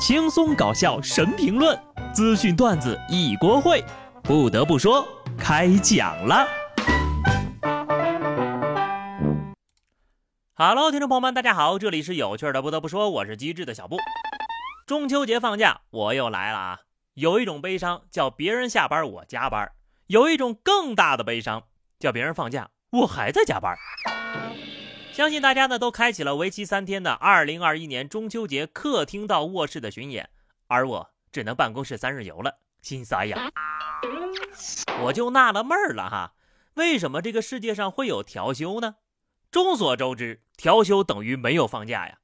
轻松搞笑神评论，资讯段子一锅烩。不得不说，开讲了。Hello，听众朋友们，大家好，这里是有趣的。不得不说，我是机智的小布。中秋节放假，我又来了啊！有一种悲伤叫别人下班我加班，有一种更大的悲伤叫别人放假我还在加班。相信大家呢都开启了为期三天的2021年中秋节客厅到卧室的巡演，而我只能办公室三日游了，心塞呀！我就纳了闷儿了哈，为什么这个世界上会有调休呢？众所周知，调休等于没有放假呀，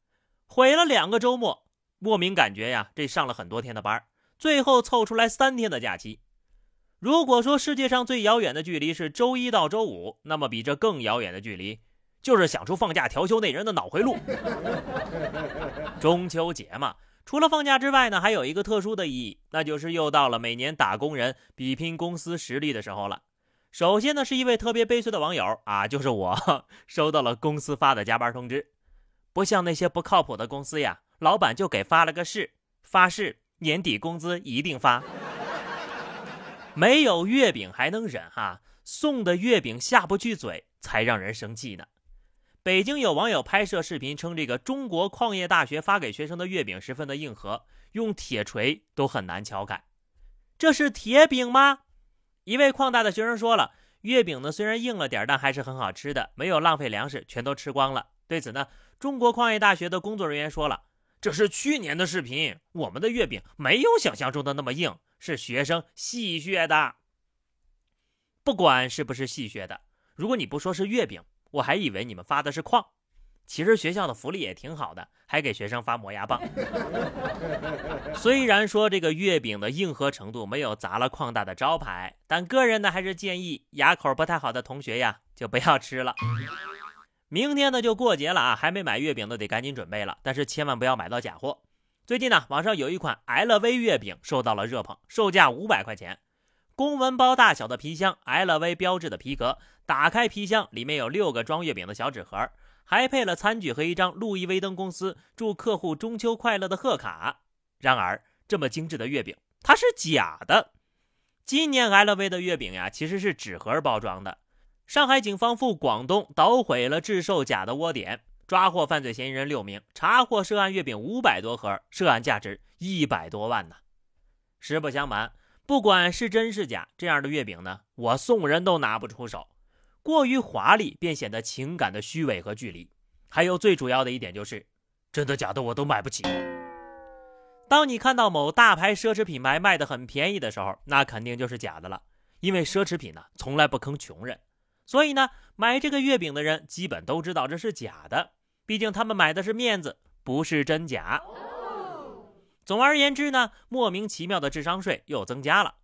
毁了两个周末，莫名感觉呀，这上了很多天的班儿，最后凑出来三天的假期。如果说世界上最遥远的距离是周一到周五，那么比这更遥远的距离，就是想出放假调休那人的脑回路。中秋节嘛，除了放假之外呢，还有一个特殊的意义，那就是又到了每年打工人比拼公司实力的时候了。首先呢，是一位特别悲催的网友啊，就是我收到了公司发的加班通知，不像那些不靠谱的公司呀，老板就给发了个誓，发誓年底工资一定发。没有月饼还能忍哈，送的月饼下不去嘴才让人生气呢。北京有网友拍摄视频称，这个中国矿业大学发给学生的月饼十分的硬核，用铁锤都很难敲开，这是铁饼吗？一位矿大的学生说了：“月饼呢，虽然硬了点，但还是很好吃的，没有浪费粮食，全都吃光了。”对此呢，中国矿业大学的工作人员说了：“这是去年的视频，我们的月饼没有想象中的那么硬，是学生戏谑的。不管是不是戏谑的，如果你不说是月饼，我还以为你们发的是矿。”其实学校的福利也挺好的，还给学生发磨牙棒。虽然说这个月饼的硬核程度没有砸了矿大的招牌，但个人呢还是建议牙口不太好的同学呀就不要吃了。明天呢就过节了啊，还没买月饼的得赶紧准备了，但是千万不要买到假货。最近呢，网上有一款 LV 月饼受到了热捧，售价五百块钱，公文包大小的皮箱，LV 标志的皮革，打开皮箱里面有六个装月饼的小纸盒。还配了餐具和一张路易威登公司祝客户中秋快乐的贺卡。然而，这么精致的月饼它是假的。今年 LV 的月饼呀，其实是纸盒包装的。上海警方赴广东捣毁了制售假的窝点，抓获犯罪嫌疑人六名，查获涉案月饼五百多盒，涉案价值一百多万呢。实不相瞒，不管是真是假，这样的月饼呢，我送人都拿不出手。过于华丽，便显得情感的虚伪和距离。还有最主要的一点就是，真的假的我都买不起。当你看到某大牌奢侈品牌卖的很便宜的时候，那肯定就是假的了。因为奢侈品呢，从来不坑穷人，所以呢，买这个月饼的人基本都知道这是假的。毕竟他们买的是面子，不是真假。总而言之呢，莫名其妙的智商税又增加了。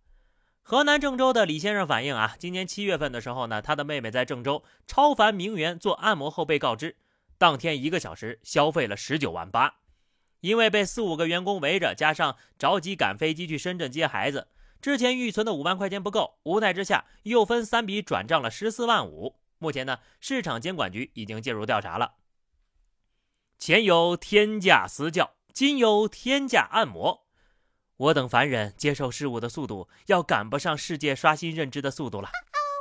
河南郑州的李先生反映啊，今年七月份的时候呢，他的妹妹在郑州超凡名媛做按摩后被告知，当天一个小时消费了十九万八，因为被四五个员工围着，加上着急赶飞机去深圳接孩子，之前预存的五万块钱不够，无奈之下又分三笔转账了十四万五。目前呢，市场监管局已经介入调查了。前有天价私教，今有天价按摩。我等凡人接受事物的速度，要赶不上世界刷新认知的速度了。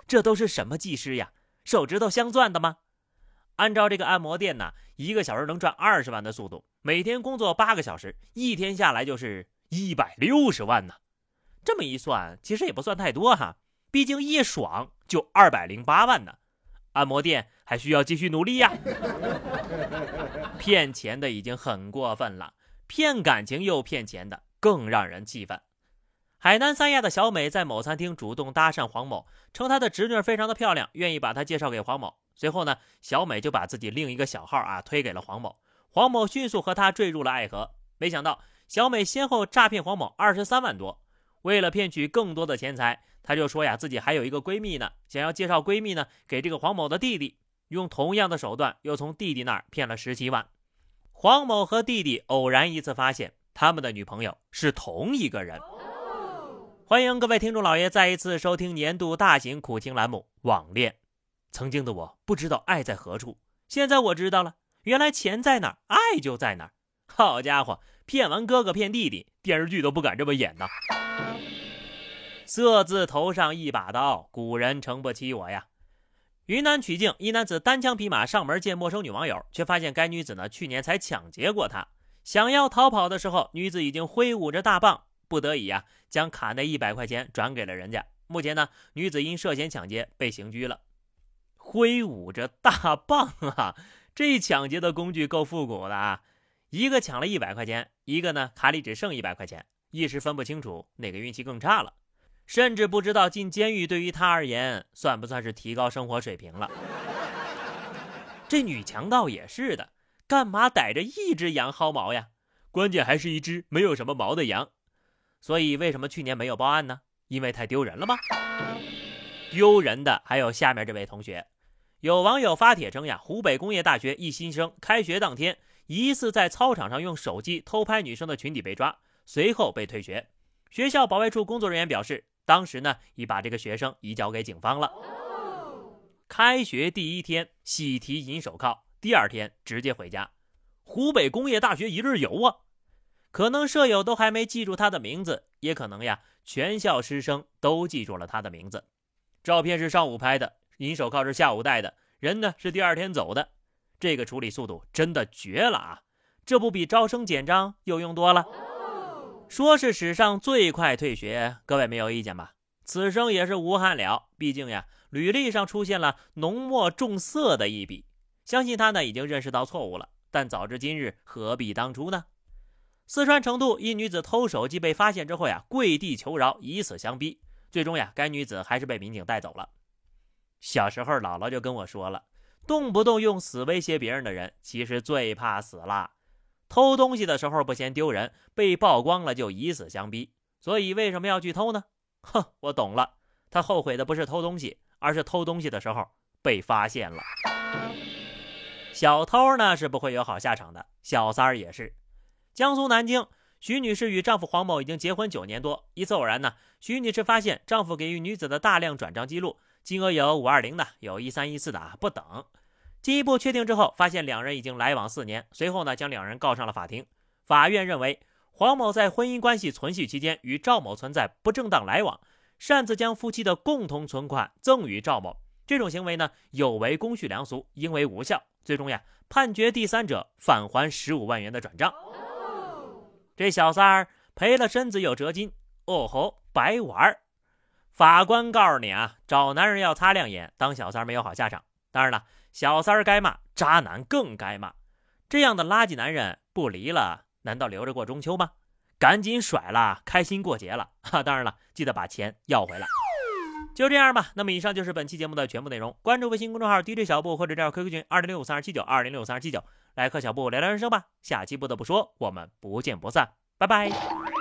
这都是什么技师呀？手指头镶钻的吗？按照这个按摩店呢，一个小时能赚二十万的速度，每天工作八个小时，一天下来就是一百六十万呢。这么一算，其实也不算太多哈。毕竟一爽就二百零八万呢。按摩店还需要继续努力呀。骗钱的已经很过分了，骗感情又骗钱的。更让人气愤。海南三亚的小美在某餐厅主动搭讪黄某，称她的侄女非常的漂亮，愿意把她介绍给黄某。随后呢，小美就把自己另一个小号啊推给了黄某，黄某迅速和她坠入了爱河。没想到小美先后诈骗黄某二十三万多。为了骗取更多的钱财，她就说呀自己还有一个闺蜜呢，想要介绍闺蜜呢给这个黄某的弟弟，用同样的手段又从弟弟那儿骗了十七万。黄某和弟弟偶然一次发现。他们的女朋友是同一个人。欢迎各位听众老爷再一次收听年度大型苦情栏目《网恋》。曾经的我不知道爱在何处，现在我知道了，原来钱在哪儿，爱就在哪儿。好家伙，骗完哥哥骗弟弟，电视剧都不敢这么演呐！色字头上一把刀，古人诚不欺我呀。云南曲靖一男子单枪匹马上门见陌生女网友，却发现该女子呢去年才抢劫过他。想要逃跑的时候，女子已经挥舞着大棒，不得已呀，将卡内一百块钱转给了人家。目前呢，女子因涉嫌抢劫被刑拘了。挥舞着大棒啊，这抢劫的工具够复古的啊！一个抢了一百块钱，一个呢卡里只剩一百块钱，一时分不清楚哪个运气更差了。甚至不知道进监狱对于他而言算不算是提高生活水平了。这女强盗也是的，干嘛逮着一只羊薅毛呀？关键还是一只没有什么毛的羊。所以为什么去年没有报案呢？因为太丢人了吗？丢人的还有下面这位同学。有网友发帖称呀，湖北工业大学一新生开学当天疑似在操场上用手机偷拍女生的裙底被抓，随后被退学。学校保卫处工作人员表示。当时呢，已把这个学生移交给警方了。开学第一天喜提银手铐，第二天直接回家。湖北工业大学一日游啊，可能舍友都还没记住他的名字，也可能呀，全校师生都记住了他的名字。照片是上午拍的，银手铐是下午戴的，人呢是第二天走的。这个处理速度真的绝了啊！这不比招生简章有用多了？说是史上最快退学，各位没有意见吧？此生也是无憾了。毕竟呀，履历上出现了浓墨重色的一笔，相信他呢已经认识到错误了。但早知今日，何必当初呢？四川成都一女子偷手机被发现之后呀，跪地求饶，以死相逼。最终呀，该女子还是被民警带走了。小时候姥姥就跟我说了，动不动用死威胁别人的人，其实最怕死了。偷东西的时候不嫌丢人，被曝光了就以死相逼。所以为什么要去偷呢？哼，我懂了，他后悔的不是偷东西，而是偷东西的时候被发现了。小偷呢是不会有好下场的，小三儿也是。江苏南京，徐女士与丈夫黄某已经结婚九年多。一次偶然呢，徐女士发现丈夫给予女子的大量转账记录，金额有五二零的，有一三一四的，不等。进一步确定之后，发现两人已经来往四年。随后呢，将两人告上了法庭。法院认为，黄某在婚姻关系存续期间与赵某存在不正当来往，擅自将夫妻的共同存款赠与赵某，这种行为呢有违公序良俗，应为无效。最终呀，判决第三者返还十五万元的转账。这小三儿赔了身子有折金，哦吼，白玩儿！法官告诉你啊，找男人要擦亮眼，当小三没有好下场。当然了。小三儿该骂，渣男更该骂。这样的垃圾男人不离了，难道留着过中秋吗？赶紧甩了，开心过节了 哈！当然了，记得把钱要回来。就这样吧。那么以上就是本期节目的全部内容。关注微信公众号 DJ 小布或者加入 QQ 群二零六五三二七九二零六五三二七九，来和小布聊聊人生吧。下期不得不说，我们不见不散，拜拜。